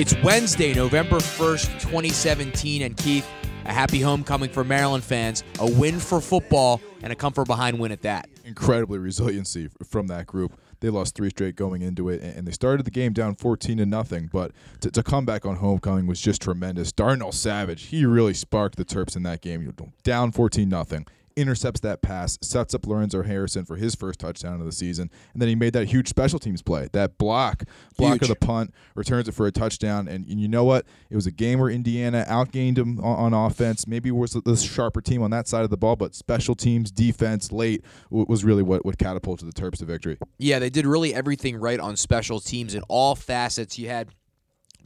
It's Wednesday, November 1st, 2017, and Keith, a happy homecoming for Maryland fans, a win for football, and a come from behind win at that. Incredibly resiliency from that group. They lost three straight going into it, and they started the game down 14 to nothing. But to, to come back on homecoming was just tremendous. Darnell Savage, he really sparked the Terps in that game. Down 14 nothing intercepts that pass, sets up Lorenzo Harrison for his first touchdown of the season, and then he made that huge special teams play, that block, block huge. of the punt, returns it for a touchdown, and, and, you know what? It was a game where Indiana outgained him on, on offense. Maybe was the sharper team on that side of the ball, but special teams, defense, late was really what, what catapulted the Terps to victory. Yeah, they did really everything right on special teams in all facets. You had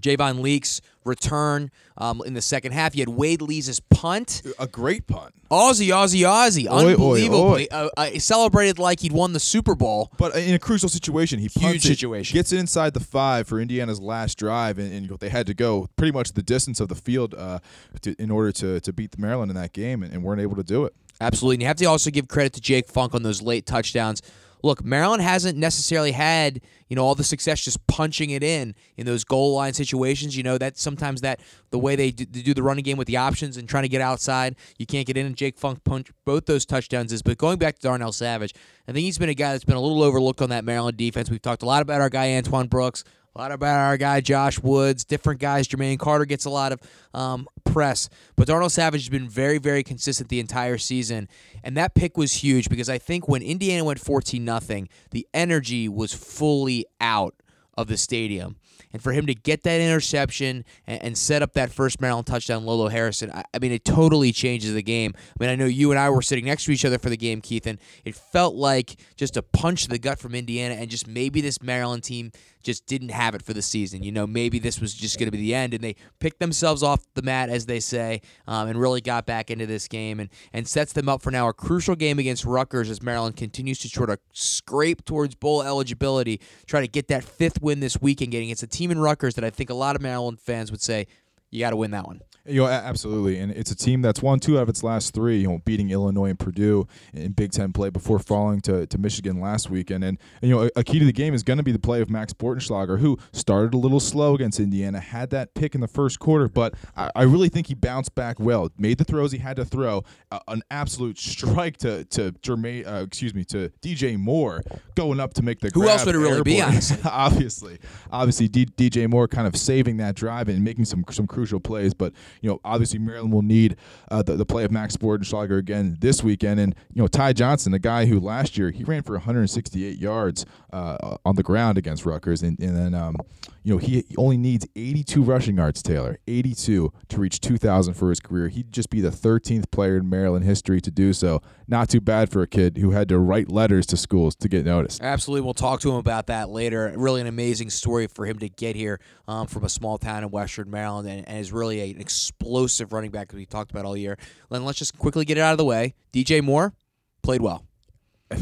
Javon Leake's return um, in the second half. You had Wade Lees' punt. A great punt. Aussie, Aussie, Aussie. Unbelievably. Uh, uh, celebrated like he'd won the Super Bowl. But in a crucial situation, he punts Huge situation. It, gets it inside the five for Indiana's last drive, and, and they had to go pretty much the distance of the field uh, to, in order to, to beat Maryland in that game, and, and weren't able to do it. Absolutely. And you have to also give credit to Jake Funk on those late touchdowns look, Maryland hasn't necessarily had you know all the success just punching it in in those goal line situations. You know that sometimes that the way they do, they do the running game with the options and trying to get outside, you can't get in. And Jake Funk punch both those touchdowns is. But going back to Darnell Savage, I think he's been a guy that's been a little overlooked on that Maryland defense. We've talked a lot about our guy Antoine Brooks. A lot about our guy Josh Woods, different guys. Jermaine Carter gets a lot of um, press, but Darnell Savage has been very, very consistent the entire season, and that pick was huge because I think when Indiana went fourteen nothing, the energy was fully out of the stadium. And for him to get that interception and, and set up that first Maryland touchdown, Lolo Harrison, I, I, mean, it totally changes the game. I mean, I know you and I were sitting next to each other for the game, Keith, and it felt like just a punch to the gut from Indiana, and just maybe this Maryland team just didn't have it for the season. You know, maybe this was just going to be the end, and they picked themselves off the mat, as they say, um, and really got back into this game and, and sets them up for now a crucial game against Rutgers as Maryland continues to sort of scrape towards bowl eligibility, try to get that fifth win this weekend, getting against a team in Rutgers that I think a lot of Maryland fans would say you got to win that one. You know, absolutely, and it's a team that's won two out of its last three. You know, beating Illinois and Purdue in Big Ten play before falling to, to Michigan last weekend. And, and you know, a, a, key to the game is going to be the play of Max Bortenschlager, who started a little slow against Indiana, had that pick in the first quarter, but I, I really think he bounced back well. Made the throws he had to throw. Uh, an absolute strike to to Jermaine, uh, excuse me, to DJ Moore going up to make the. Grab. Who else would it really airborne. be? Honestly, obviously, obviously, D- DJ Moore kind of saving that drive and making some some crucial plays, but you know, obviously Maryland will need uh, the, the play of Max Bortenschlager again this weekend. And, you know, Ty Johnson, a guy who last year he ran for 168 yards uh, on the ground against Rutgers. And, and then, um, you know, he only needs 82 rushing yards, Taylor, 82 to reach 2,000 for his career. He'd just be the 13th player in Maryland history to do so. Not too bad for a kid who had to write letters to schools to get noticed. Absolutely. We'll talk to him about that later. Really an amazing story for him to get here um, from a small town in Western Maryland and, and is really an explosive running back that we talked about all year. Then let's just quickly get it out of the way. DJ Moore played well. a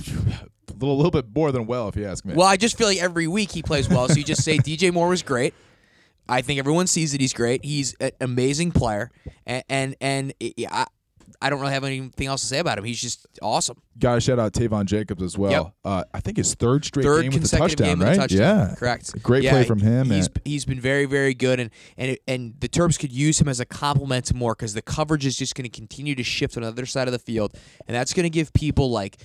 little, little bit more than well, if you ask me. Well, I just feel like every week he plays well. So you just say DJ Moore was great. I think everyone sees that he's great. He's an amazing player, and and, and I, I don't really have anything else to say about him. He's just awesome. Got to shout out Taivon Jacobs as well. Yep. Uh, I think his third straight third game with a touchdown, right? touchdown. Yeah, correct. Great yeah, play from him. He's he's been very very good, and and and the Terps could use him as a complement to more because the coverage is just going to continue to shift on the other side of the field, and that's going to give people like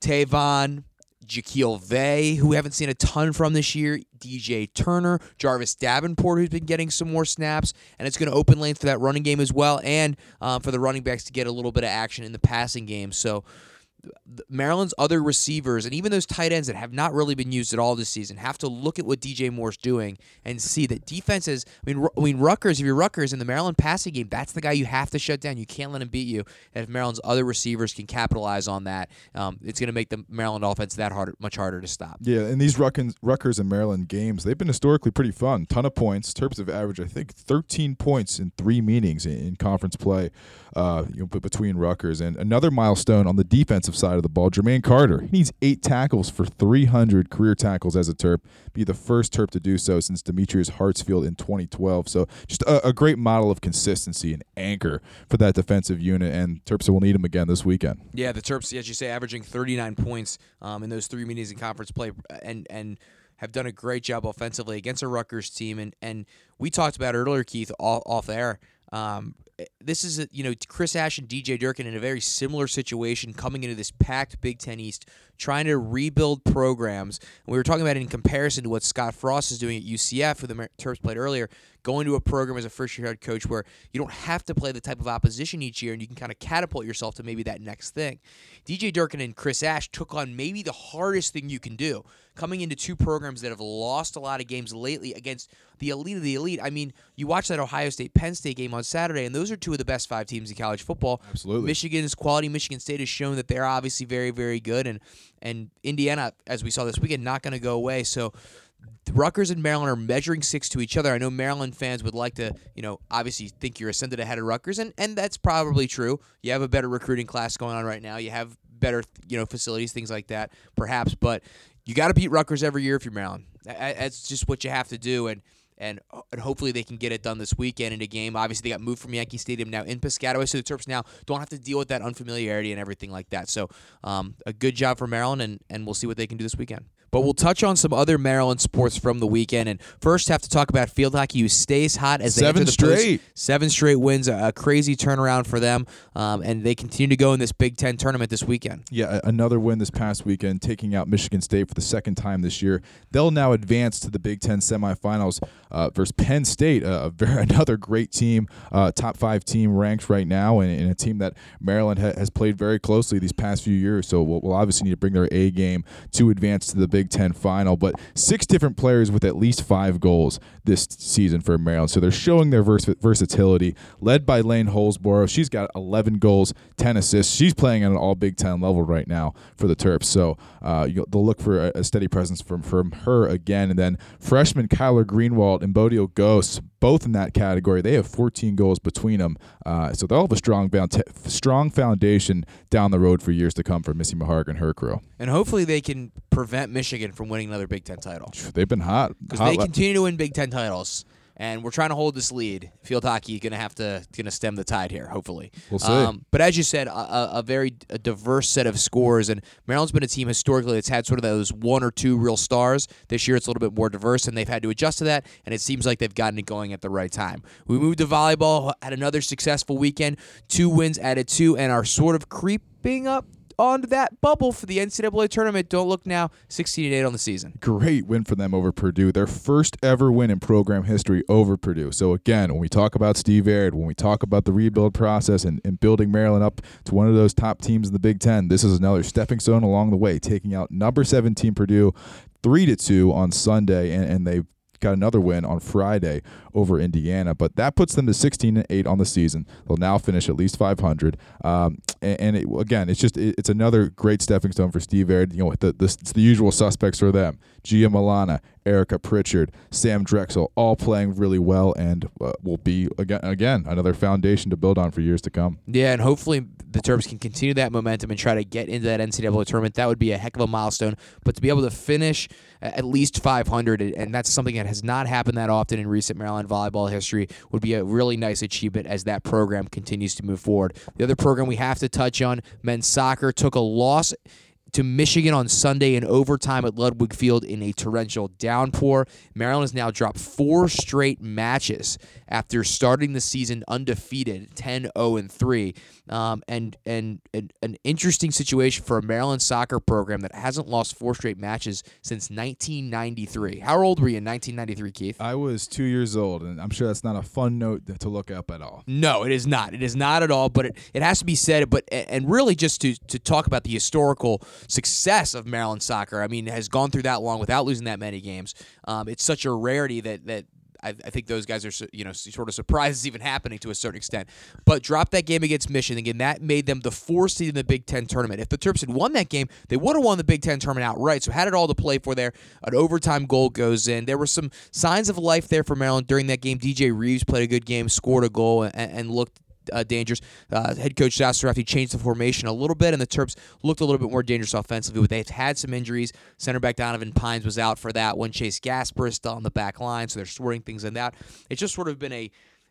Tayvon, Jacquille Veii, who we haven't seen a ton from this year, DJ Turner, Jahrvis Davenport, who's been getting some more snaps, and it's going to open lanes for that running game as well, and um, for the running backs to get a little bit of action in the passing game. So Maryland's other receivers and even those tight ends that have not really been used at all this season have to look at what DJ Moore's doing and see that defenses. I mean, I mean Rutgers. If you're Rutgers in the Maryland passing game, that's the guy you have to shut down. You can't let him beat you. And if Maryland's other receivers can capitalize on that, um, it's going to make the Maryland offense that hard, much harder to stop. Yeah, and these Rutgers, Rutgers and Maryland games, they've been historically pretty fun. Ton of points. Terps have averaged, I think, 13 points in three meetings in, in conference play, uh, you know, between Rutgers and another milestone on the defensive defensive side of the ball. Jermaine Carter, he needs eight tackles for 300 career tackles as a Terp. Be the first Terp to do so since Demetrius Hartsfield in 2012. So just a, a great model of consistency and anchor for that defensive unit. And Terps will need him again this weekend. Yeah, the Terps, as you say, averaging 39 points um, in those three meetings in conference play, and and have done a great job offensively against a Rutgers team. And and we talked about earlier, Keith, off, off air. Um, this is a, you know Chris Ash and DJ Durkin in a very similar situation coming into this packed Big Ten East, trying to rebuild programs. And we were talking about it in comparison to what Scott Frost is doing at UCF, who the Terps played earlier, going to a program as a first year head coach where you don't have to play the type of opposition each year and you can kind of catapult yourself to maybe that next thing. DJ Durkin and Chris Ash took on maybe the hardest thing you can do, coming into two programs that have lost a lot of games lately against the elite of the elite. I mean, you watch that Ohio State Penn State game on Saturday, and those are two of the best five teams in college football. Absolutely. Michigan's quality. Michigan State has shown that they're obviously very, very good, and and Indiana, as we saw this weekend, not going to go away. So. Rutgers and Maryland are measuring six to each other. I know Maryland fans would like to, you know, obviously think you're ascended ahead of Rutgers, and, and that's probably true. You have a better recruiting class going on right now. You have better, you know, facilities, things like that, perhaps. But you got to beat Rutgers every year if you're Maryland. That's just what you have to do, and and and hopefully they can get it done this weekend in a game. Obviously, they got moved from Yankee Stadium now in Piscataway, so the Terps now don't have to deal with that unfamiliarity and everything like that. So, um, a good job for Maryland, and and we'll see what they can do this weekend. But we'll touch on some other Maryland sports from the weekend, and first have to talk about field hockey, who stays hot as they seven enter the straight, post. seven straight wins, a, crazy turnaround for them, um, and they continue to go in this Big Ten tournament this weekend. Yeah, another win this past weekend, taking out Michigan State for the second time this year. They'll now advance to the Big Ten semifinals uh, versus Penn State, uh, another great team, uh, top five team ranked right now, and, and a team that Maryland ha- has played very closely these past few years. So we'll, we'll obviously need to bring their A game to advance to the Big Ten final but six different players with at least five goals this season for Maryland. So they're showing their vers- versatility, led by Lein Holsboer. She's got 11 goals, 10 assists. She's playing at an all Big Ten level right now for the Terps. So uh, they'll look for a, a, steady presence from, from her again. And then freshman Kyler Greenwalt and Bodio Ghosts, both in that category. They have 14 goals between them. Uh, so they'll have a strong, strong foundation down the road for years to come for Missy Meharg and her crew. And hopefully they can prevent Michigan from winning another Big Ten title. They've been hot. Because they continue to win Big Ten titles. And we're trying to hold this lead. Field hockey going to have to going to stem the tide here, hopefully. We'll see. Um, but as you said, a, a very a diverse set of scores, and Maryland's been a team historically that's had sort of those one or two real stars. This year, it's a little bit more diverse, and they've had to adjust to that. And it seems like they've gotten it going at the right time. We moved to volleyball, had another successful weekend, two wins added two, and are sort of creeping up on that bubble for the NCAA tournament. Don't look now, 16 8 on the season. Great win for them over Purdue. Their first ever win in program history over Purdue. So, again, when we talk about Steve Aird, when we talk about the rebuild process and, and building Maryland up to one of those top teams in the Big Ten, this is another stepping stone along the way, taking out number 17 Purdue 3 to 2 on Sunday, and, and they've got another win on Friday over Indiana, but that puts them to 16 and 8 on the season. They'll now finish at least 500. Um, and, and it, again, it's just it, it's another great stepping stone for Steve Aird. You know, the, the, the usual suspects for them: Gia Milana, Erica Pritchard, Sam Drechsel, all playing really well, and uh, will be again again another foundation to build on for years to come. Yeah, and hopefully the Terps can continue that momentum and try to get into that NCAA tournament. That would be a heck of a milestone. But to be able to finish at least 500, and that's something that has not happened that often in recent Maryland volleyball history, would be a really nice achievement as that program continues to move forward. The other program we have to touch on, men's soccer, took a loss to Michigan on Sunday in overtime at Ludwig Field in a torrential downpour. Maryland has now dropped four straight matches after starting the season undefeated, 10 0 3. Um, and, and, and an interesting situation for a Maryland soccer program that hasn't lost four straight matches since 1993. How old were you in 1993, Keith? I was two years old, and I'm sure that's not a fun note to look up at all. No, it is not. It is not at all, but it, it has to be said. But And really, just to, to talk about the historical success of Maryland soccer, I mean, has gone through that long without losing that many games. Um, it's such a rarity that, that I, I, think those guys are you know sort of surprised it's even happening to a certain extent. But drop that game against Michigan again. That made them the four seed in the Big Ten tournament. If the Terps had won that game, they would have won the Big Ten tournament outright. So had it all to play for there. An overtime goal goes in. There were some signs of life there for Maryland during that game. DJ Reeves played a good game, scored a goal, and, and looked uh, dangerous. Uh, head coach Sasho Cirovski changed the formation a little bit, and the Terps looked a little bit more dangerous offensively. But they've had some injuries. Center back Donovan Pines was out for that one. Chase Gasper is still on the back line, so they're sorting things in that. It's just sort of been a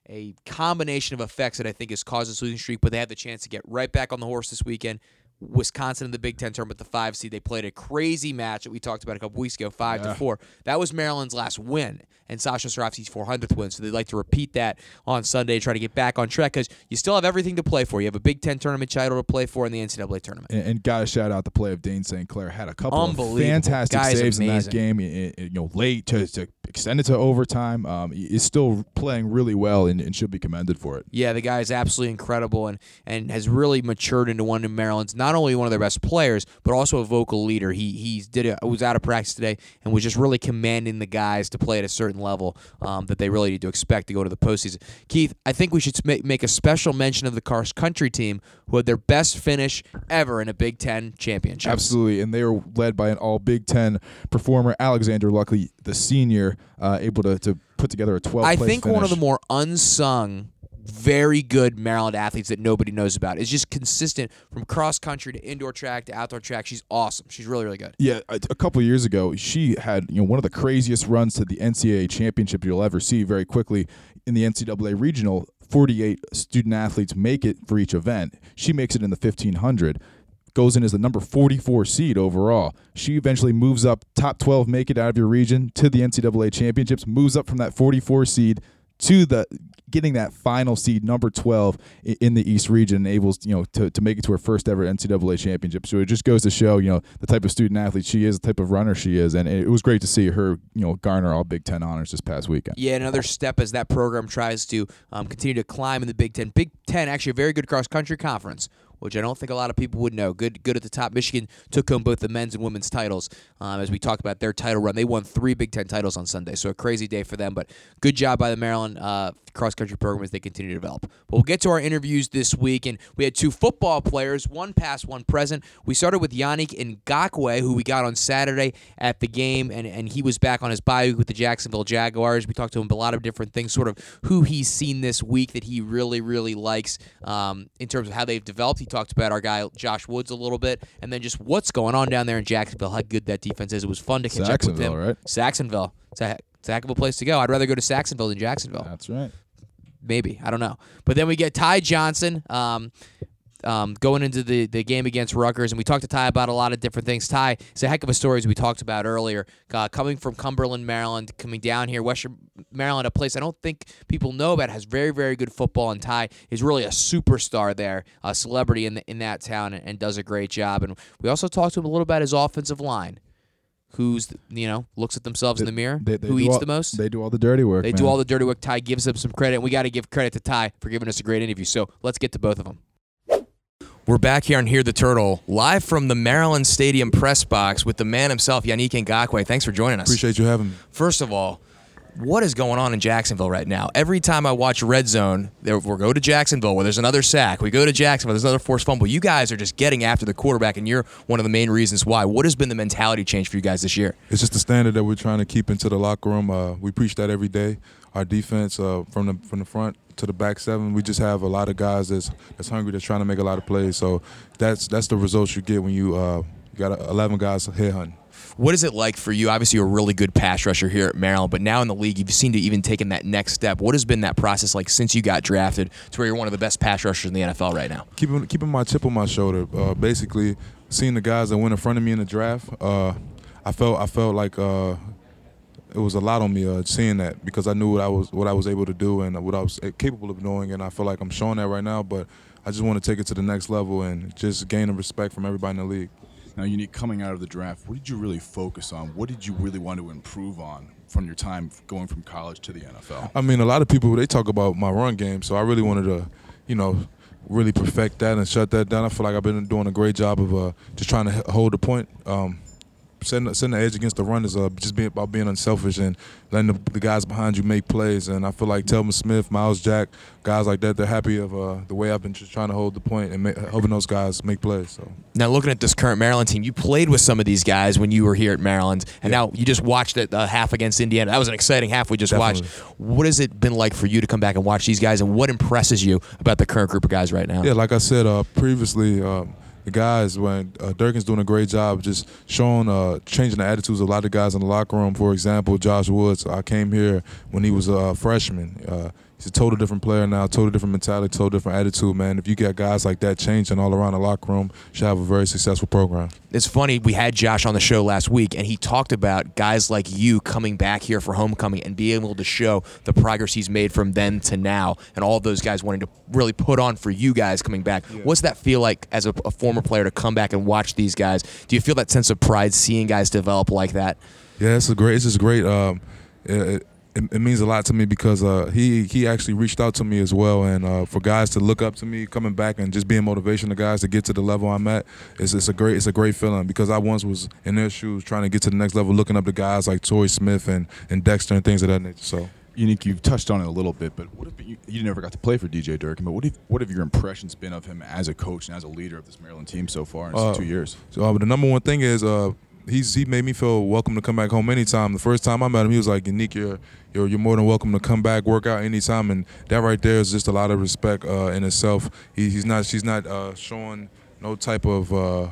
a combination of effects that I think has caused this losing streak, but they have the chance to get right back on the horse this weekend. Wisconsin in the Big Ten tournament, the five seed. They played a crazy match that we talked about a couple weeks ago, five Yeah. to four. That was Maryland's last win and Sasho Cirovski's 400th win. So they'd like to repeat that on Sunday, try to get back on track because you still have everything to play for. You have a Big Ten tournament title to play for in the NCAA tournament. And, and got to shout out the play of Dayne St. Clair. Had a couple of fantastic Guy is saves in that game. you know, late to, to extend it to overtime. Um, is still playing really well and, and should be commended for it. Yeah, the guy is absolutely incredible and, and has really matured into one of Maryland's not only one of their best players, but also a vocal leader. He he did a, was out of practice today and was just really commanding the guys to play at a certain level um, that they really need to expect to go to the postseason. Keith, I think we should make a special mention of the cross country team who had their best finish ever in a Big Ten championship. Absolutely, and they were led by an All Big Ten performer, Alexandra Lucki, the senior, uh, able to, to put together a 12. I think one of the more unsung, very good Maryland athletes that nobody knows about It's just consistent from cross country to indoor track to outdoor track. She's awesome. She's really, really good. Yeah, a, a couple years ago, she had you know one of the craziest runs to the NCAA championship you'll ever see. Very quickly in the NCAA regional, 48 student athletes make it for each event. She makes it in the 1500. Goes in as the number 44 seed overall. She eventually moves up, top 12 make it out of your region to the NCAA championships. Moves up from that 44 seed to the getting that final seed number 12 in the east region enables you know to, to make it to her first ever ncaa championship. So it just goes to show you know the type of student athlete she is the type of runner she is. And it was great to see her you know garner all big ten honors this past weekend. Yeah, another step as that program tries to um, continue to climb in the Big Ten. Big Ten, actually, a very good cross country conference, which I don't think a lot of people would know. Good, good at the top. Michigan took home both the men's and women's titles. Um, as we talked about their title run, they won three Big Ten titles on Sunday, so a crazy day for them. But good job by the Maryland uh, cross country program as they continue to develop. But we'll get to our interviews this week, and we had two football players, one past, one present. We started with Yannick Ngakoue, who we got on Saturday at the game, and, and he was back on his bye week with the Jacksonville Jaguars. We talked to him about a lot of different things, sort of who he's seen this week that he really, really likes um, in terms of how they've developed. He talked about our guy Josh Woods a little bit, and then just what's going on down there in Jacksonville, how good that defense is. It was fun to catch up with him. right? Saxonville. It's a, it's a heck of a place to go. I'd rather go to Saxonville than Jacksonville that's right maybe I don't know. But then we get Ty Johnson um, um, going into the, the game against Rutgers, and we talked to Ty about a lot of different things. Ty is a heck of a story as we talked about earlier. Uh, coming from Cumberland, Maryland, coming down here, Western Maryland, a place I don't think people know about, has very very good football, and Ty is really a superstar there, a celebrity in the, in that town, and, and does a great job. And we also talked to him a little about his offensive line. Who's you know looks at themselves in the mirror? They- they Who eats all- the most? they do all the dirty work They do all the dirty work. Ty gives them some credit, and we got to give credit to Ty for giving us a great interview. So let's get to both of them. We're back here on Hear the Turtle, live from the Maryland Stadium press box with the man himself, Yannick Ngakoue. Thanks for joining us. Appreciate you having me. First of all, what is going on in Jacksonville right now? Every time I watch Red Zone, we go to Jacksonville where there's another sack. We go to Jacksonville, there's another forced fumble. You guys are just getting after the quarterback, and you're one of the main reasons why. What has been the mentality change for you guys this year? It's just the standard that we're trying to keep into the locker room. Uh, we preach that every day. Our defense, uh, from the from the front to the back seven, we just have a lot of guys that's that's hungry, that's trying to make a lot of plays. So that's that's the results you get when you uh, got 11 guys headhunting. What is it like for you? Obviously, you're a really good pass rusher here at Maryland, but now in the league, you've seemed to even taken that next step. What has been that process like since you got drafted to where you're one of the best pass rushers in the NFL right now? keeping keeping my chip on my shoulder. Uh, basically, seeing the guys that went in front of me in the draft, uh, I felt I felt like uh, it was a lot on me uh, seeing that because I knew what I was what I was able to do and what I was capable of doing, and I feel like I'm showing that right now. But I just want to take it to the next level and just gain the respect from everybody in the league. Now, unique coming out of the draft, what did you really focus on? What did you really want to improve on from your time going from college to the NFL? I mean, a lot of people they talk about my run game, so I really wanted to, you know, really perfect that and shut that down. I feel like I've been doing a great job of uh, just trying to hold the point. Um, setting setting the edge against the run is uh, just being about being unselfish and letting the, the guys behind you make plays. And I feel like Telvin Smith, Myles Jack, guys like that, they're happy of uh, the way I've been just trying to hold the point and ma- helping those guys make plays. So Now, looking at this current Maryland team, you played with some of these guys when you were here at Maryland, and now you just watched it uh, half against Indiana. That was an exciting half we just Definitely. watched. What has it been like for you to come back and watch these guys, and what impresses you about the current group of guys right now? Yeah, like I said uh, previously, um, the guys when uh, Durkin's doing a great job just showing, uh, changing the attitudes of a lot of guys in the locker room. For example, Josh Woods. I came here when he was a freshman. He's a total different player now, total different mentality, total different attitude. Man, if you get guys like that changing all around the locker room, you should have a very successful program. It's funny, we had Josh on the show last week, and he talked about guys like you coming back here for homecoming and being able to show the progress he's made from then to now, and all those guys wanting to really put on for you guys coming back. What's that feel like as a, a former player to come back and watch these guys? Do you feel that sense of pride seeing guys develop like that? Yeah, it's a great. It's just great. Um, it, it, it means a lot to me because uh, he he actually reached out to me as well, and uh, for guys to look up to me, coming back and just being motivation to guys to get to the level I'm at, it's, it's a great it's a great feeling because I once was in their shoes trying to get to the next level, looking up to guys like Torrey Smith and, and Dexter and things of that nature. So. Unique, you've touched on it a little bit, but what have you, you never got to play for DJ Durkin, but what have, what have your impressions been of him as a coach and as a leader of this Maryland team so far in Uh, two years? So uh, but the number one thing is uh, he's he made me feel welcome to come back home anytime. The first time I met him, he was like, "Unique, you're you're, you're more than welcome to come back, work out anytime." And that right there is just a lot of respect uh, in itself. He, he's not she's not uh, showing no type of. Uh,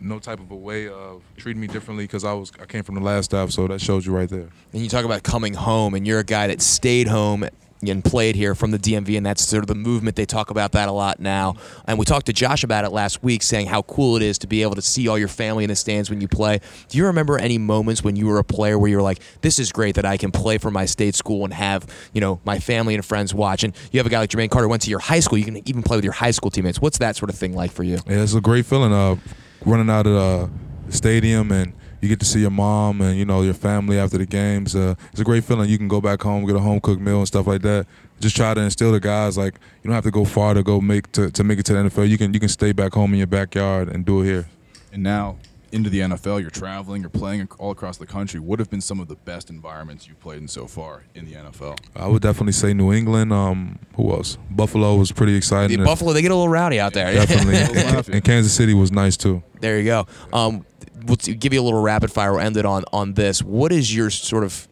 no type of a way of treating me differently because I was I came from the last stop, so that shows you right there. And you talk about coming home, and you're a guy that stayed home and played here from the DMV, and that's sort of the movement. They talk about that a lot now. And we talked to Josh about it last week, saying how cool it is to be able to see all your family in the stands when you play. Do you remember any moments when you were a player where you were like, "This is great that I can play for my state school and have you know my family and friends watch"? And you have a guy like Jermaine Carter went to your high school. You can even play with your high school teammates. What's that sort of thing like for you? Yeah, it's a great feeling. Uh, running out of the stadium and you get to see your mom and you know your family after the games. Uh, it's a great feeling. You can go back home, get a home cooked meal and stuff like that. Just try to instill the guys like you don't have to go far to go make to, to make it to the NFL. You can you can stay back home in your backyard and do it here. And now into the NFL, you're traveling, you're playing all across the country. What have been some of the best environments you've played in so far in the NFL? I would definitely say New England. Um, who else? Buffalo was pretty exciting. The Buffalo, they get a little rowdy out there. Definitely. And, and Kansas City was nice too. There you go. Um, we'll give you a little rapid fire. We'll end it on on this. What is your sort of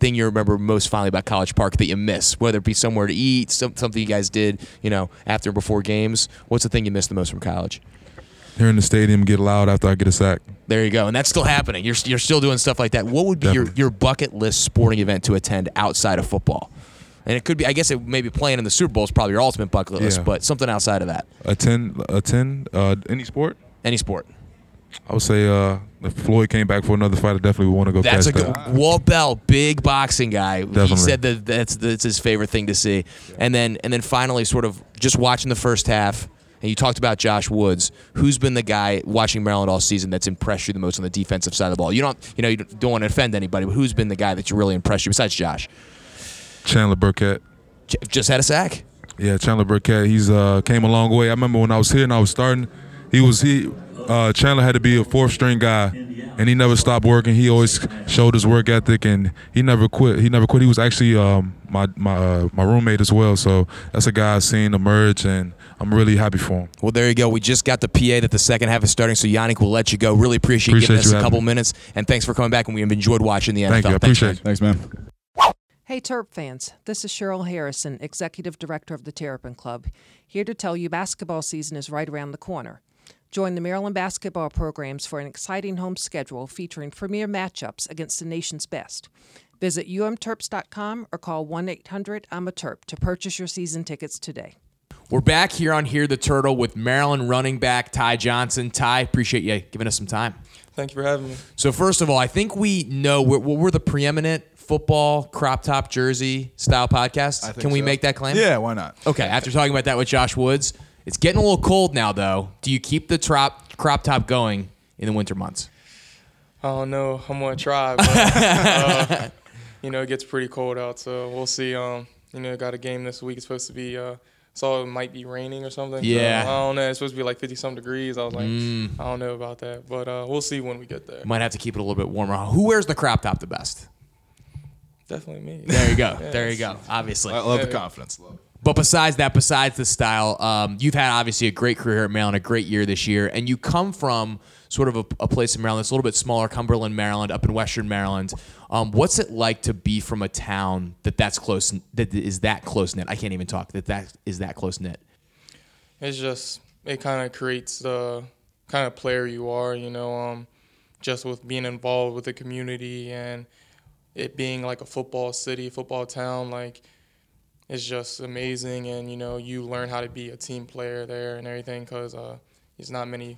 thing you remember most fondly about College Park that you miss? Whether it be somewhere to eat, some, something you guys did, you know, after and before games. What's the thing you miss the most from college? Here in the stadium, get loud after I get a sack. There you go, and that's still happening. You're you're still doing stuff like that. What would be your, your bucket list sporting event to attend outside of football? And it could be, I guess, it maybe playing in the Super Bowl is probably your ultimate bucket list, Yeah. but something outside of that, Attend attend uh, any sport. any sport. I would say uh, if Floyd came back for another fight, I definitely would want to go That's a good that. Walt Bell, big boxing guy. He said that that's that's his favorite thing to see. And then and then finally, sort of just watching the first half. And you talked about Josh Woods. Who's been the guy watching Maryland all season that's impressed you the most on the defensive side of the ball? You don't, you know, you don't want to offend anybody, but who's been the guy that you really impressed you besides Josh? Chandler Burkett. Just had a sack. Yeah, Chandler Burkett. He's uh, came a long way. I remember when I was here and I was starting, he was he. Uh, Chandler had to be a fourth string guy, and he never stopped working. He always showed his work ethic, and he never quit. He never quit. He was actually um, my my uh, my roommate as well. So that's a guy I've seen emerge, and I'm really happy for him. Well, there you go. We just got the PA that the second half is starting, so Yannick will let you go. Really appreciate, Appreciate giving us you a couple me. minutes, and thanks for coming back. And we've enjoyed watching the NFL. Thank you. I Thanks, appreciate man. it. Thanks, man. Hey, Terp fans, this is Cheryl Harrison, Executive Director of the Terrapin Club, here to tell you basketball season is right around the corner. Join the Maryland basketball programs for an exciting home schedule featuring premier matchups against the nation's best. Visit umterps.com or call 1 800 I'm a Terp to purchase your season tickets today. We're back here on Hear the Turtle with Maryland running back Ty Johnson. Ty, appreciate you giving us some time. Thank you for having me. So first of all, I think we know we're, we're the preeminent football crop top jersey style podcast. Can we make that claim? Yeah, why not? Okay. After talking about that with Josh Woods, it's getting a little cold now, though. Do you keep the trop, crop top going in the winter months? I don't know. I'm gonna try, but uh, you know it gets pretty cold out, so we'll see. Um, you know, got a game this week. It's supposed to be uh, saw it might be raining or something. so Yeah. I don't know. It's supposed to be like 50 some degrees. I was like, Mm. I don't know about that, but uh, we'll see when we get there. Might have to keep it a little bit warmer. Who wears the crop top the best? Definitely me. There you go. Yeah, there you go. Obviously. I love the confidence. Love. But besides that, besides the style, um, you've had obviously a great career here at Maryland, a great year this year, and you come from sort of a, a place in Maryland that's a little bit smaller, Cumberland, Maryland, up in Western Maryland. Um, what's it like to be from a town that that's close, that is that close knit? I can't even talk. That that is that close knit. it's just it kind of creates the kind of player you are you know um just with being involved with the community and it being like a football city football town like it's just amazing and you know you learn how to be a team player there and everything because uh, there's not many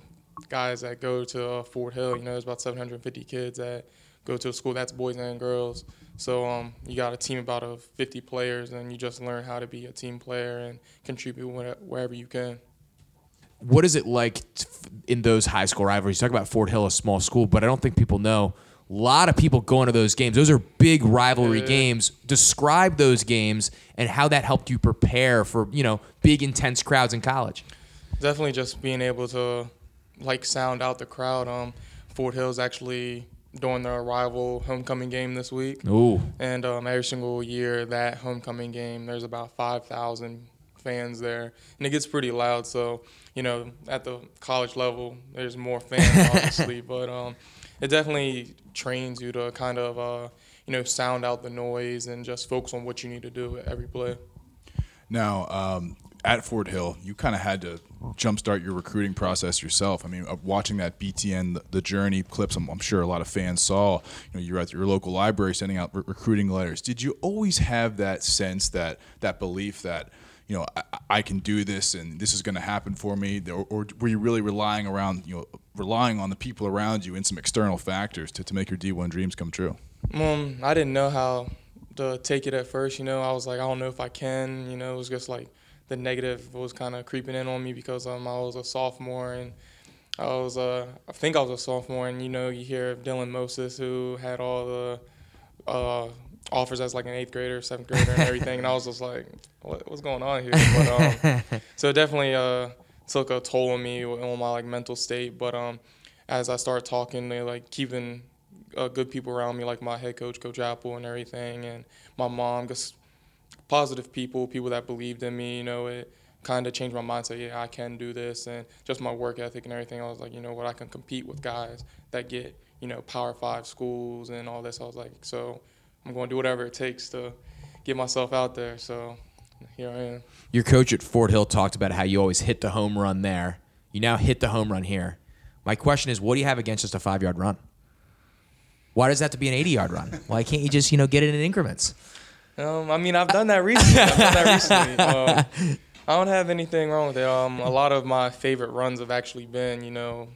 guys that go to uh, fort hill you know there's about 750 kids that go to a school that's boys and girls so um, you got a team about of 50 players and you just learn how to be a team player and contribute wherever you can What is it like in those high school rivalries? You talk about Fort Hill, a small school, but I don't think people know. A lot of people going to those games. Those are big rivalry Yeah. games. Describe those games and how that helped you prepare for you know big intense crowds in college. definitely just being able to like sound out the crowd. Um, Fort Hill's actually doing their rival homecoming game this week, Ooh, and um, every single year that homecoming game, there's about five thousand fans there, and it gets pretty loud. So you know, at the college level, there's more fans obviously, but um, it definitely trains you to kind of uh, you know sound out the noise and just focus on what you need to do at every play. Now, um, at Fort Hill, you kind of had to jumpstart your recruiting process yourself. I mean, uh, watching that BTN, the, journey clips, I'm, I'm sure a lot of fans saw. You know, you're at your local library sending out re- recruiting letters. Did you always have that sense, that that belief that you know I, I can do this and this is going to happen for me, or, or were you really relying around, you know, relying on the people around you and some external factors to, to make your D1 dreams come true? Um, I didn't know how to take it at first. You know, I was like, I don't know if I can. You know, it was just like the negative was kind of creeping in on me because um I was a sophomore and I was uh I think I was a sophomore and you know you hear of Dylan Moses who had all the uh offers as like an eighth grader, seventh grader, and everything, and I was just like, what, what's going on here? But um, so it definitely uh took a toll on me on my like mental state. But um, as I started talking, they like keeping uh, good people around me, like my head coach, Coach Apple, and everything, and my mom, just positive people, people that believed in me. You know, it kind of changed my mindset. Yeah, I can do this, and just my work ethic and everything. I was like, you know what, I can compete with guys that get you know Power Five schools and all this. I was like, so I'm going to do whatever it takes to get myself out there. So here I am. your coach at Fort Hill talked about how you always hit the home run there. You now hit the home run here. My question is, what do you have against just a five yard run? Why does that have to be an 80 yard run? Why can't you just, you know, get it in increments? Um, I mean, I've done that recently. I've done that recently. Um, I don't have anything wrong with it. Um, a lot of my favorite runs have actually been, you know,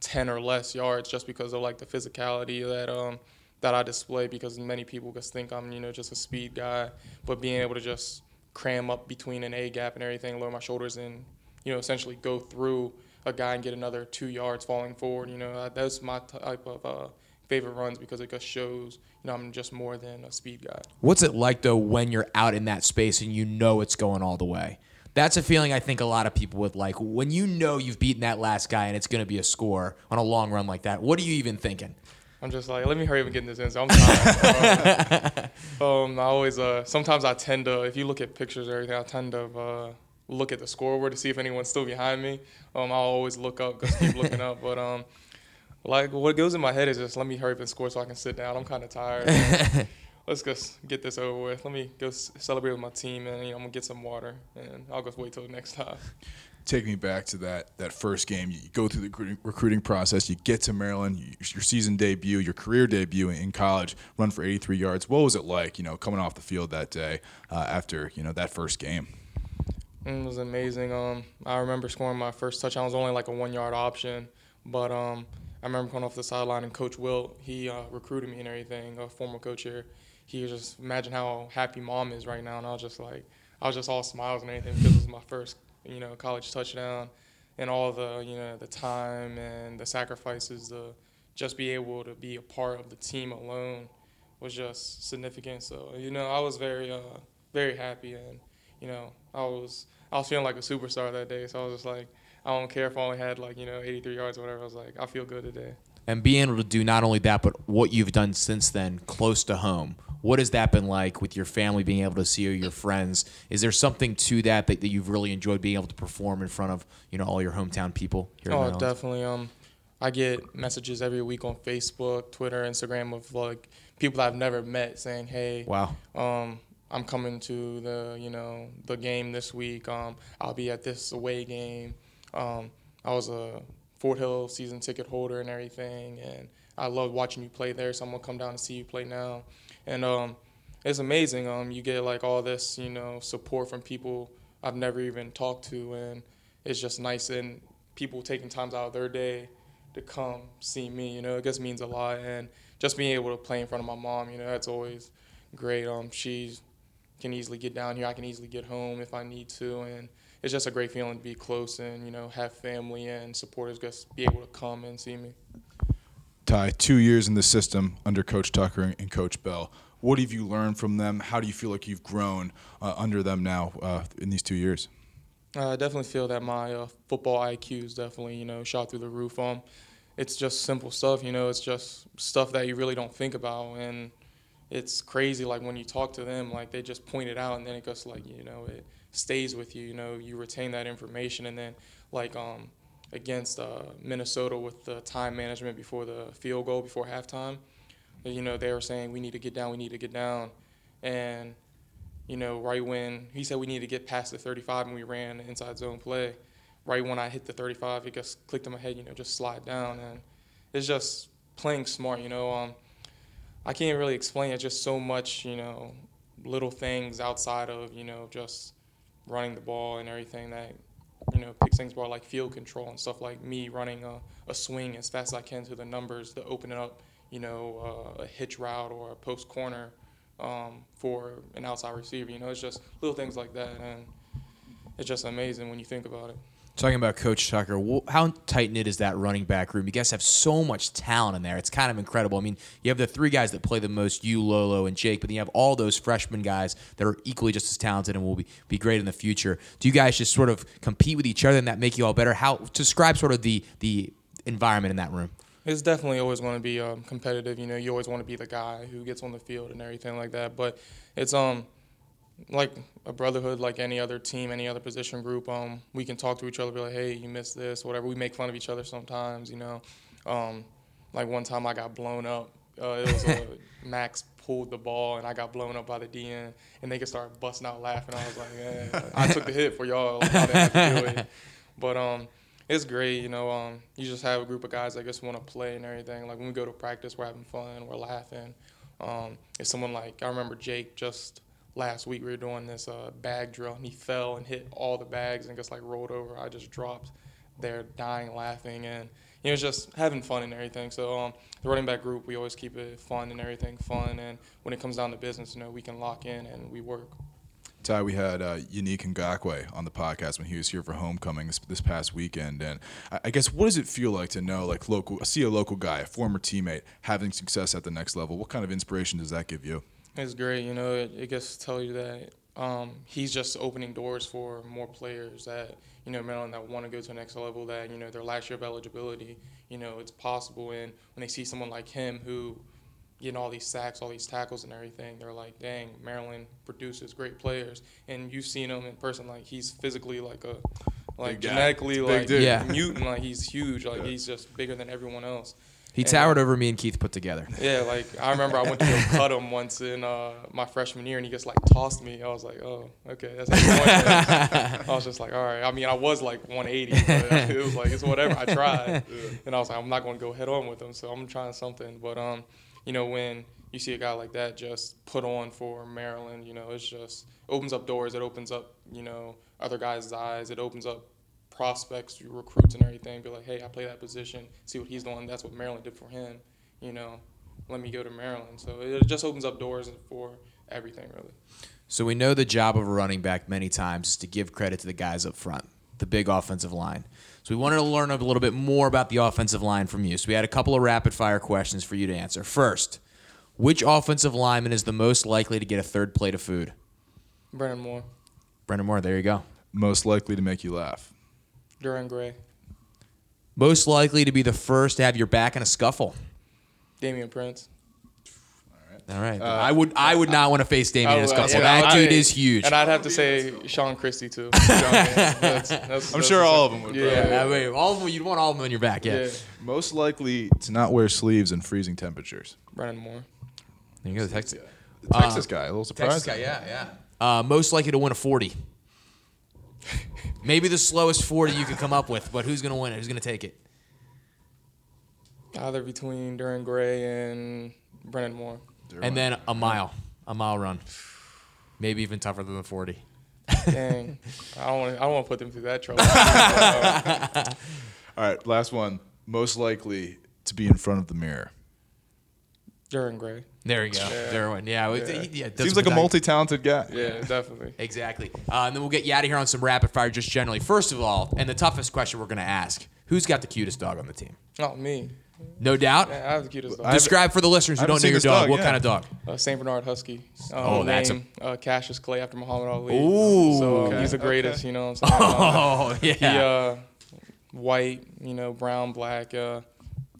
ten or less yards, just because of like the physicality that um that I display. Because many people just think I'm, you know, just a speed guy, but being able to just cram up between an A gap and everything, lower my shoulders, and you know, essentially go through a guy and get another two yards falling forward. You know, that's my type of uh, favorite runs because it just shows, you know, I'm just more than a speed guy. What's it like though when you're out in that space and you know it's going all the way? That's a feeling I think a lot of people would like. When you know you've beaten that last guy and it's going to be a score on a long run like that, what are you even thinking? I'm just like, let me hurry up and get in this in. So I'm tired. um, I always, uh, sometimes I tend to, if you look at pictures or everything, I tend to uh, look at the scoreboard to see if anyone's still behind me. Um, I'll always look up, just keep looking up. But um, like what goes in my head is just let me hurry up and score so I can sit down. I'm kind of tired. Let's just get this over with. Let me go s- celebrate with my team, and you know, I'm gonna get some water, and I'll just wait till the next time. Take me back to that that first game. You go through the recruiting, process. You get to Maryland. You, your season debut, your career debut in college. Run for 83 yards. What was it like? You know, coming off the field that day uh, after you know that first game. It was amazing. Um, I remember scoring my first touchdown. It was only like a one yard option, but um, I remember coming off the sideline and Coach Wilt, he uh, recruited me and everything. A former coach here, he was just imagine how happy mom is right now, and I was just like, I was just all smiles and everything because it was my first, you know, college touchdown, and all the you know the time and the sacrifices to just be able to be a part of the team alone was just significant. So you know, I was very uh, very happy and you know, I was I was feeling like a superstar that day. So I was just like, I don't care if I only had like you know 83 yards or whatever. I was like, I feel good today. And being able to do not only that, but what you've done since then, close to home. What has that been like with your family, being able to see you, your friends? Is there something to that that, that you've really enjoyed being able to perform in front of you know all your hometown people here? Oh, definitely. Um, I get messages every week on Facebook, Twitter, Instagram of like people I've never met saying, "Hey, Wow. um, I'm coming to the you know the game this week. Um, I'll be at this away game. Um, I was a Fort Hill season ticket holder and everything, and I love watching you play there. So I'm gonna come down and see you play now, and um, it's amazing. Um, you get like all this you know support from people I've never even talked to, and it's just nice and people taking times out of their day to come see me. You know, it just means a lot, and just being able to play in front of my mom, you know, that's always great. Um, she's can easily get down here. I can easily get home if I need to, and it's just a great feeling to be close and you know have family and supporters just be able to come and see me. Ty, two years in the system under Coach Tucker and Coach Bell. What have you learned from them? How do you feel like you've grown uh, under them now uh, in these two years? I definitely feel that my uh, football IQ is definitely you know shot through the roof. Um, it's just simple stuff, you know. It's just stuff that you really don't think about, and it's crazy. Like when you talk to them, like they just point it out, and then it goes like you know it stays with you. You know, you retain that information, and then like um, against uh, Minnesota with the time management before the field goal before halftime, you know they were saying we need to get down, we need to get down, and you know right when he said we need to get past the 35 and we ran inside zone play, right when I hit the 35, it just clicked in my head, you know, just slide down, and it's just playing smart, you know. Um, I can't really explain it. Just so much, you know, little things outside of you know just running the ball and everything that you know picks things more like field control and stuff like me running a, a swing as fast as I can to the numbers to open it up, you know, uh, a hitch route or a post corner um, for an outside receiver. You know, it's just little things like that, and it's just amazing when you think about it. Talking about Coach Tucker, how tight knit is that running back room? You guys have so much talent in there. It's kind of incredible. I mean, you have the three guys that play the most, you, Lolo, and Jake, but then you have all those freshman guys that are equally just as talented and will be, be great in the future. Do you guys just sort of compete with each other and that make you all better? How describe sort of the the environment in that room? It's definitely always going to be um, competitive. You know, you always want to be the guy who gets on the field and everything like that. But it's um like a brotherhood, like any other team, any other position group. Um, we can talk to each other, be like, hey, you missed this, whatever. We make fun of each other sometimes. You know, um, like one time I got blown up. Uh, it was a Max pulled the ball and I got blown up by the DN, and they could start busting out laughing. I was like, yeah, I took the hit for y'all. I didn't have to do it. But um, it's great, you know. Um, you just have a group of guys that just want to play and everything. Like when we go to practice, we're having fun, we're laughing. Um, if someone like I remember Jake just last week we were doing this uh, bag drill and he fell and hit all the bags and just like rolled over. I just dropped there, dying laughing, and you know just having fun and everything. So um, the running back group, we always keep it fun and everything fun. And when it comes down to business, you know, we can lock in and we work. Ty, we had uh, Yannick Ngakoue on the podcast when he was here for homecoming this, this past weekend, and I, I guess what does it feel like to know, like local, see a local guy, a former teammate, having success at the next level? What kind of inspiration does that give you? It's great, you know. It, it gets to tell you that um, he's just opening doors for more players that you know Maryland that want to go to the next level. That you know their last year of eligibility, you know, it's possible. And when they see someone like him who getting all these sacks, all these tackles, and everything, they're like, "Dang, Maryland produces great players." And you've seen him in person, like he's physically like a like genetically It's a big like. Yeah. mutant, like he's huge, like he's just bigger than everyone else. He And- towered over me and Keith put together. yeah, like I remember I went to go cut him once in uh, my freshman year, and he just like tossed me. I was like, oh, okay, that's how you want it. I was just like, all right. I mean, I was like 180, but it was like it's whatever. I tried, and I was like, I'm not going to go head on with him, so I'm trying something. But um, you know, when you see a guy like that just put on for Maryland, you know, it's just opens up doors. It opens up, you know, other guys' eyes. It opens up prospects, recruits, and everything. Be like, hey, I play that position. See what he's doing. That's what Maryland did for him. You know, let me go to Maryland. So it just opens up doors for everything, really. So we know the job of a running back many times is to give credit to the guys up front, the big offensive line. So we wanted to learn a little bit more about the offensive line from you. So we had a couple of rapid fire questions for you to answer. First, which offensive lineman is the most likely to get a third plate of food? Brendan Moore. Brendan Moore, there you go. Most likely to make you laugh. Derwin Gray, Most likely to be the first to have your back in a scuffle. Damian Prince. All right. I would I would not want to face Damian in a scuffle. yeah, that I- dude is huge. And I'd have to say Sean Christie too. That's- that's- I'm that's sure all of them would. Yeah. probably. Yeah, wait, all of them, you'd want all of them on your back, yeah. Yeah. Most likely to not wear sleeves in freezing temperatures. Brendan Moore. There you go, the Texas, The Texas guy, a little surprise. Texas guy, yeah, yeah. Uh, most likely to win a 40. Maybe the slowest 40 you could come up with, but who's going to win it? Who's going to take it? Either between Derwin Gray and Brendan Moore. And then a mile, a mile run. Maybe even tougher than the 40. Dang. I don't want to. I don't want to put them through that trouble. All right, last one. Most likely to be in front of the mirror. Derwin Gray. There you go. There one. Yeah. it- Yeah. yeah, Seems like a multi-talented guy. Yeah, definitely. Exactly. Uh, and then we'll get you out of here on some rapid fire just generally. First of all, and the toughest question we're going to ask who's got the cutest dog on the team? Not me. No doubt. Yeah, I have the cutest dog. Describe for the listeners who don't know your dog. dog, What yeah. kind of dog? Uh, Saint Bernard Husky. Um, Oh, that's a- uh, Cassius Clay after Muhammad Ali. Ooh. So um, Okay, he's the okay. greatest. You know what I'm saying? Oh, yeah. He uh, white, you know, brown, black. Uh,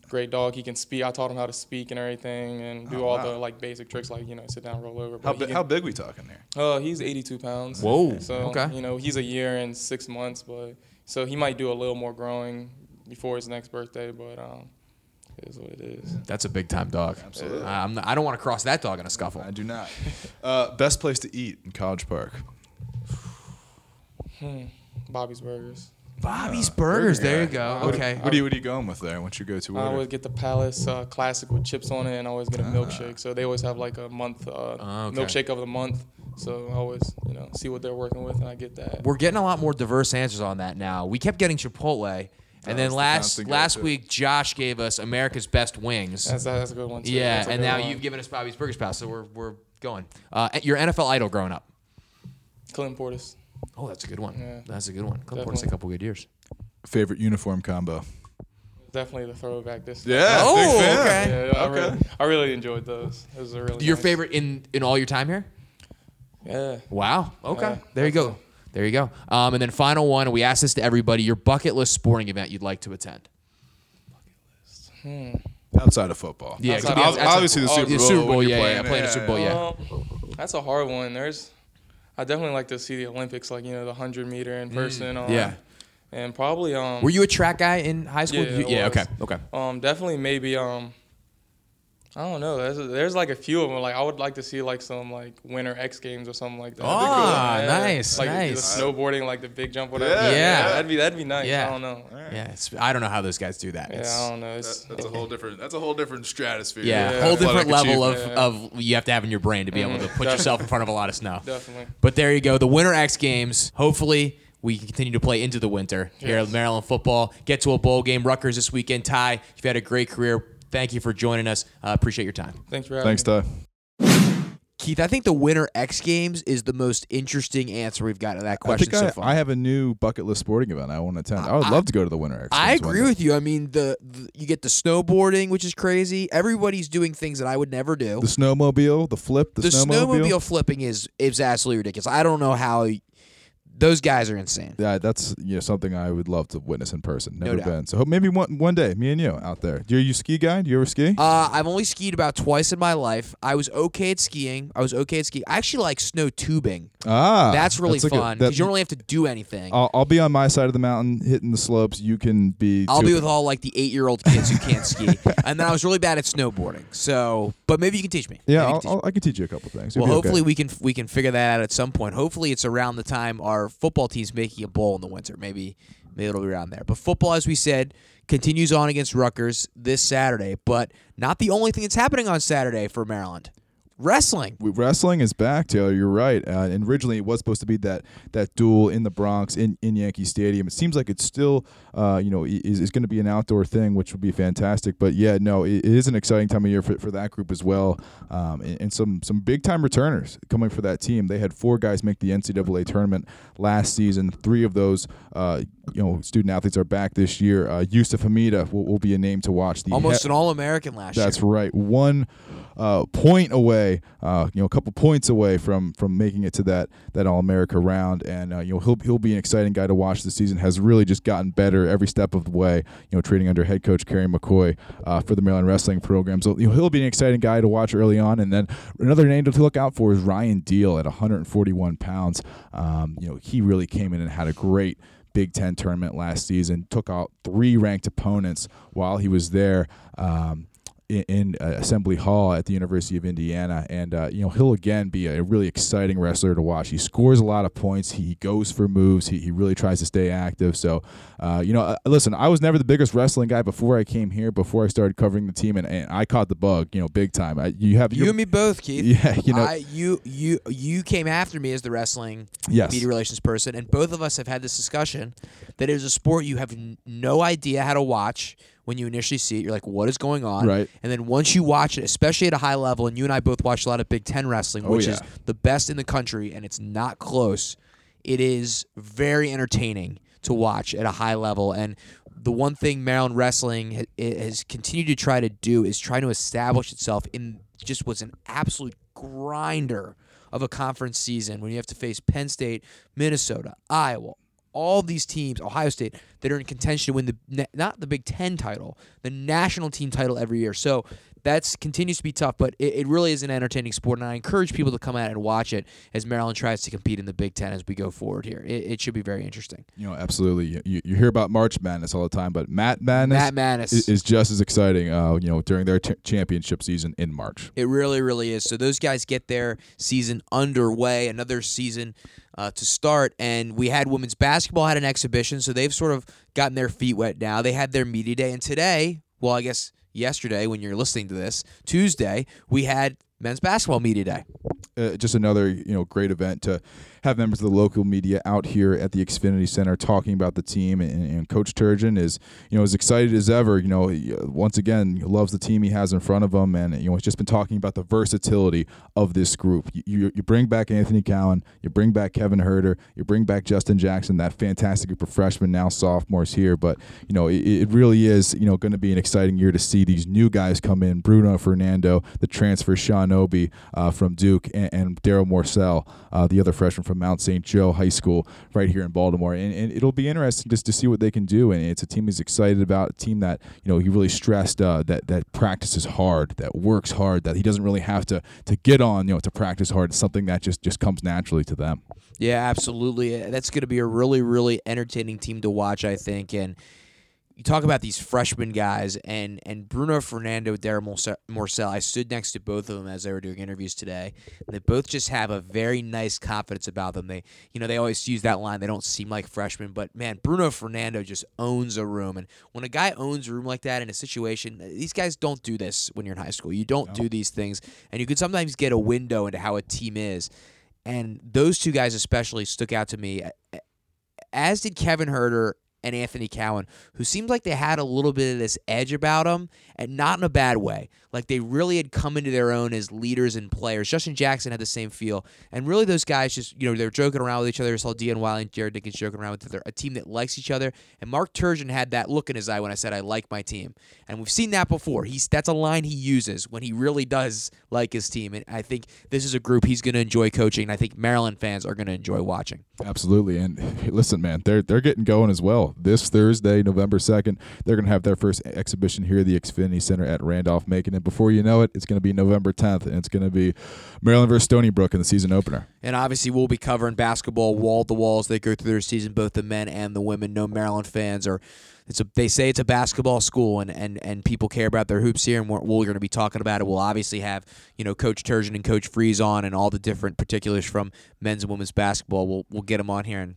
great dog. He can speak. I taught him how to speak and everything, and do Oh, all wow. the like basic tricks, like you know, sit down, roll over. How, But he bi- can- how big we talking here? Uh, he's 82 pounds. Whoa, So okay. you know, he's a year and six months, but so he might do a little more growing before his next birthday. But um, it is what it is. That's a big time dog. Absolutely. I'm not, I don't want to cross that dog in a scuffle. I do not. Uh, best place to eat in College Park. Hmm. Bobby's Burgers. Bobby's Burgers. There you go. What, Okay. What are you What are you going with there? What's your go-to I order? always get the Palace uh, Classic with chips on it, and I always get a milkshake. So they always have like a month uh, Ah, okay. milkshake of the month. So I always, you know, see what they're working with, and I get that. We're getting a lot more diverse answers on that now. We kept getting Chipotle, and then last constant last go-to. week Josh gave us America's Best Wings. That's that's a good one too. yeah, That's and now one. you've given us Bobby's Burgers Pal, so we're we're going. Uh, your NFL idol growing up. Clinton Portis. Oh, that's a good one. Yeah. That's a good one. Clint Portis, a couple good years. Favorite uniform combo? Definitely the throwback this. Yeah. Oh, okay. Yeah, I, Okay. really, I really enjoyed those. It was a really Your nice- favorite in in all your time here? Yeah. Wow. Okay. Yeah, there you go. There you go. Um, and then final one, we ask this to everybody: your bucket list sporting event you'd like to attend. Bucket list. Hmm. Outside of football. Yeah, Outside- could be- Ob- that's a- obviously the oh, Super the Bowl. Super Bowl, when you're yeah, playing yeah, it, playing the Super Bowl, yeah. Um, that's a hard one. There's, I definitely like to see the Olympics, like you know, the hundred meter in person. um, Mm, yeah. And probably um. Were you a track guy in high school? Yeah, you- yeah. was. Okay. Okay. Um, definitely maybe um. I don't know. There's there's like a few of them. Like I would like to see like some like Winter X Games or something like that. Ah, nice, Like nice. the snowboarding, like the big jump, whatever. Yeah, yeah. that'd be that'd be nice. Yeah. I don't know. Yeah. It's, I don't know how those guys do that. Yeah, It's- I don't know. It's, That's a whole different. That's a whole different stratosphere. yeah, Yeah. whole different Athletic level of, achievement. of you have to have in your brain to be able to put yourself in front of a lot of snow. definitely. But there you go. The Winter X Games. Hopefully, we can continue to play into the winter here at Maryland football. Get to a bowl game. Rutgers this weekend. Ty, you've had a great career. Thank you for joining us. Uh, appreciate your time. Thanks for having Thanks, me. Ty. Keith, I think the Winter X Games is the most interesting answer we've got to that I question think so I, far. I have a new bucket list sporting event I want to attend. I would I- love to go to the Winter X. I Games one agree with you. I mean, the, the you get the snowboarding, which is crazy. Everybody's doing things that I would never do. the snowmobile, the flip, the, the snowmobile flipping is is absolutely ridiculous. I don't know how those guys are insane. Yeah, that's you know something I would love to witness in person. No Never doubt. been. So hope maybe one one day, me and you out there. Do you, you ski guy? Do you ever ski? Uh, I've only skied about twice in my life. I was okay at skiing. I was okay at skiing. I actually like snow tubing. ah, That's really a good- fun that- because you don't really have to do anything. I'll, I'll be on my side of the mountain hitting the slopes. You can be. I'll be with all like the eight year old kids who can't ski. And then I was really bad at snowboarding. So, but maybe you can teach me. Yeah, I'll, can teach I'll, me. I can teach you a couple things. It'll Well, be okay. hopefully we can we can figure that out at some point. Hopefully it's around the time our football team's making a bowl in the winter. Maybe maybe it'll be around there. But football, as we said, continues on against Rutgers this Saturday. But not the only thing that's happening on Saturday for Maryland. Wrestling. Wrestling is back, Taylor. You're right. Uh, and originally, it was supposed to be that that duel in the Bronx in, in Yankee Stadium. It seems like it's still, uh, you know, is, is going to be an outdoor thing, which would be fantastic. But yeah, no, it, it is an exciting time of year for, for that group as well. Um, and, and some some big time returners coming for that team. They had four guys make the NCAA tournament last season. Three of those uh, you know student athletes are back this year. Uh, Youssif Hemida will, will be a name to watch. The Almost he- an All American last that's year. That's right. One uh, point away, uh, you know, a couple points away from from making it to that that All America round, and uh, you know he'll he'll be an exciting guy to watch this season. Has really just gotten better every step of the way. You know, training under head coach Kerry McCoy uh, for the Maryland wrestling program. So you know he'll be an exciting guy to watch early on. And then another name to look out for is Ryan Diehl at 141 pounds. Um, you know, he really came in and had a great. Big Ten tournament last season. Took out three ranked opponents while he was there. Um, in, in uh, Assembly Hall at the University of Indiana, and uh, you know he'll again be a really exciting wrestler to watch. He scores a lot of points. He goes for moves. He, he really tries to stay active. So, uh, you know, uh, listen, I was never the biggest wrestling guy before I came here. Before I started covering the team, and, and I caught the bug, you know, big time. I, you have You and me both, Keith. Yeah, you know- I, you you you came after me as the wrestling Yes. media relations person, and both of us have had this discussion that it is a sport you have n- no idea how to watch when you initially see it. You're like, what is going on? Right. And then once you watch it, especially at a high level, and you and I both watch a lot of Big Ten wrestling, Oh, which is the best in the country, and it's not close. It is very entertaining to watch at a high level, and the one thing Maryland wrestling has continued to try to do is try to establish itself in just was an absolute grinder of a conference season when you have to face Penn State, Minnesota, Iowa, all these teams, Ohio State, that are in contention to win the not the Big Ten title, the national team title every year. So that's continues to be tough, but it, it really is an entertaining sport, and I encourage people to come out and watch it as Maryland tries to compete in the Big Ten as we go forward here. It, it should be very interesting. You know, absolutely. You, you, hear about March Madness all the time, but Mat Madness, Mat Madness. is, is just as exciting. Uh, you know, during their t- championship season in March. It really, really is. So those guys get their season underway, another season uh, to start, and we had women's basketball had an exhibition, so they've sort of gotten their feet wet now. They had their media day, and today, well, I guess yesterday when you're listening to this, Tuesday, we had men's basketball media day. uh, just another you know great event to have members of the local media out here at the Xfinity Center talking about the team and, and Coach Turgeon is you know as excited as ever you know uh, once again loves the team he has in front of him and you know he's just been talking about the versatility of this group. You, you, you bring back Anthony Cowan you bring back Kevin Huerter you bring back Justin Jackson that fantastic group of freshmen now sophomores here but you know it, it really is you know going to be an exciting year to see these new guys come in Bruno Fernando the transfer Sean Obi uh, from Duke and, and Darryl Morsell uh, the other freshman from Mount St. Joe High School right here in Baltimore. And, and it'll be interesting just to see what they can do. And it's a team he's excited about, a team that, you know, he really stressed uh, that, that practices hard, that works hard, that he doesn't really have to, to get on, you know, to practice hard. It's something that just, just comes naturally to them. Yeah, absolutely. That's going to be a really, really entertaining team to watch, I think. And you talk about these freshman guys and and Bruno Fernando, Darren Morsell. I stood next to both of them as they were doing interviews today. They both just have a very nice confidence about them. They, you know, they always use that line. They don't seem like freshmen, but man, Bruno Fernando just owns a room. And when a guy owns a room like that in a situation, these guys don't do this when you're in high school. You don't do these things, and you can sometimes get a window into how a team is. And those two guys especially stuck out to me, as did Kevin Huerter and Anthony Cowan, who seemed like they had a little bit of this edge about them, and not in a bad way. Like they really had come into their own as leaders and players. Justin Jackson had the same feel, and really those guys just you know they were joking around with each other. I saw Dion Wiley and Jared Nickens joking around with each other. A team that likes each other, and Mark Turgeon had that look in his eye when I said I like my team, and we've seen that before. He's that's a line he uses when he really does like his team, and I think this is a group he's going to enjoy coaching. And I think Maryland fans are going to enjoy watching. Absolutely. And listen, man, they're they're getting going as well. This Thursday, November second, they're gonna have their first exhibition here at the Xfinity Center at Randolph Macon. And before you know it, it's gonna be November tenth, and it's gonna be Maryland versus Stony Brook in the season opener. And obviously, we'll be covering basketball wall to wall as they go through their season, both the men and the women. No Maryland fans are. It's a. They say it's a basketball school, and, and, and people care about their hoops here, and we're, we're going to be talking about it. We'll obviously have you know Coach Turgeon and Coach Frese on, and all the different particulars from men's and women's basketball. We'll we'll get them on here and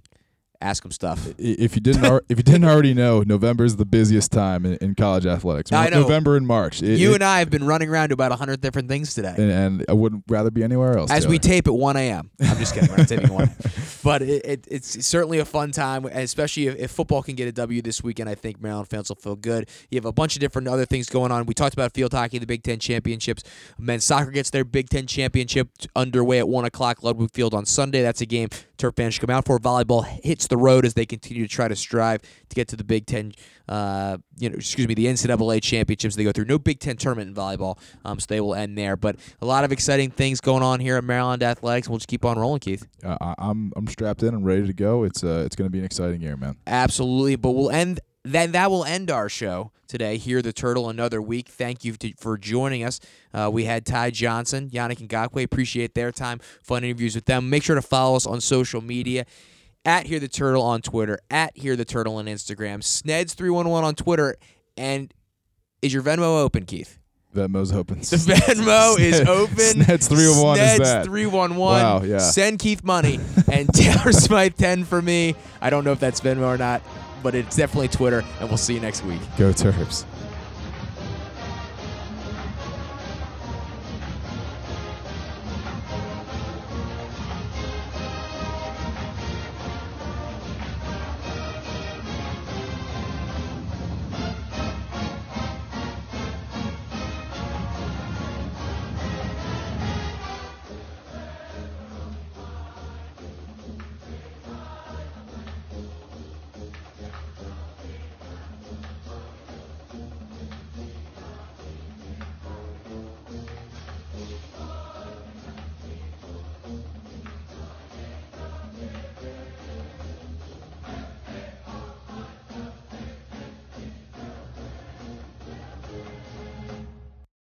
ask them stuff. If you didn't, if you didn't already know, November is the busiest time in, in college athletics. I know. November and March. It- You it- and I have been running around to about hundred different things today. and, and I wouldn't rather be anywhere else. As we tape at 1 a.m. I'm just kidding. We're not taping 1. But it, it, it's certainly a fun time, especially if, if football can get a W this weekend. I think Maryland fans will feel good. You have a bunch of different other things going on. We talked about field hockey, the Big Ten championships. Men's soccer gets their Big Ten championship underway at 1 o'clock, Ludwig Field on Sunday. That's a game Terp fans should come out for. Volleyball hits the road as they continue to try to strive to get to the Big Ten. Uh, you know, excuse me, the NCAA championships they go through. No Big Ten tournament in volleyball, um, so they will end there. But a lot of exciting things going on here at Maryland Athletics. We'll just keep on rolling, Keith. Uh, I- I'm I'm strapped in. I'm ready to go. It's uh it's going to be an exciting year, man. Absolutely. But we'll end then that will end our show today. Here, the Turtle, another week. Thank you to, for joining us. Uh, we had Ty Johnson, Yannick Ngakoue. Appreciate their time. Fun interviews with them. Make sure to follow us on social media at Hear the Turtle on Twitter, at Hear the Turtle on Instagram, Sneds311 on Twitter. And is your Venmo open, Keith? Venmo's open. The Venmo is open. Sneds 311 is that. Sneds 311. Wow, yeah. Send Keith money. And Taylor Smythe 10 for me. I don't know if that's Venmo or not, but it's definitely Twitter. And we'll see you next week. Go Terps.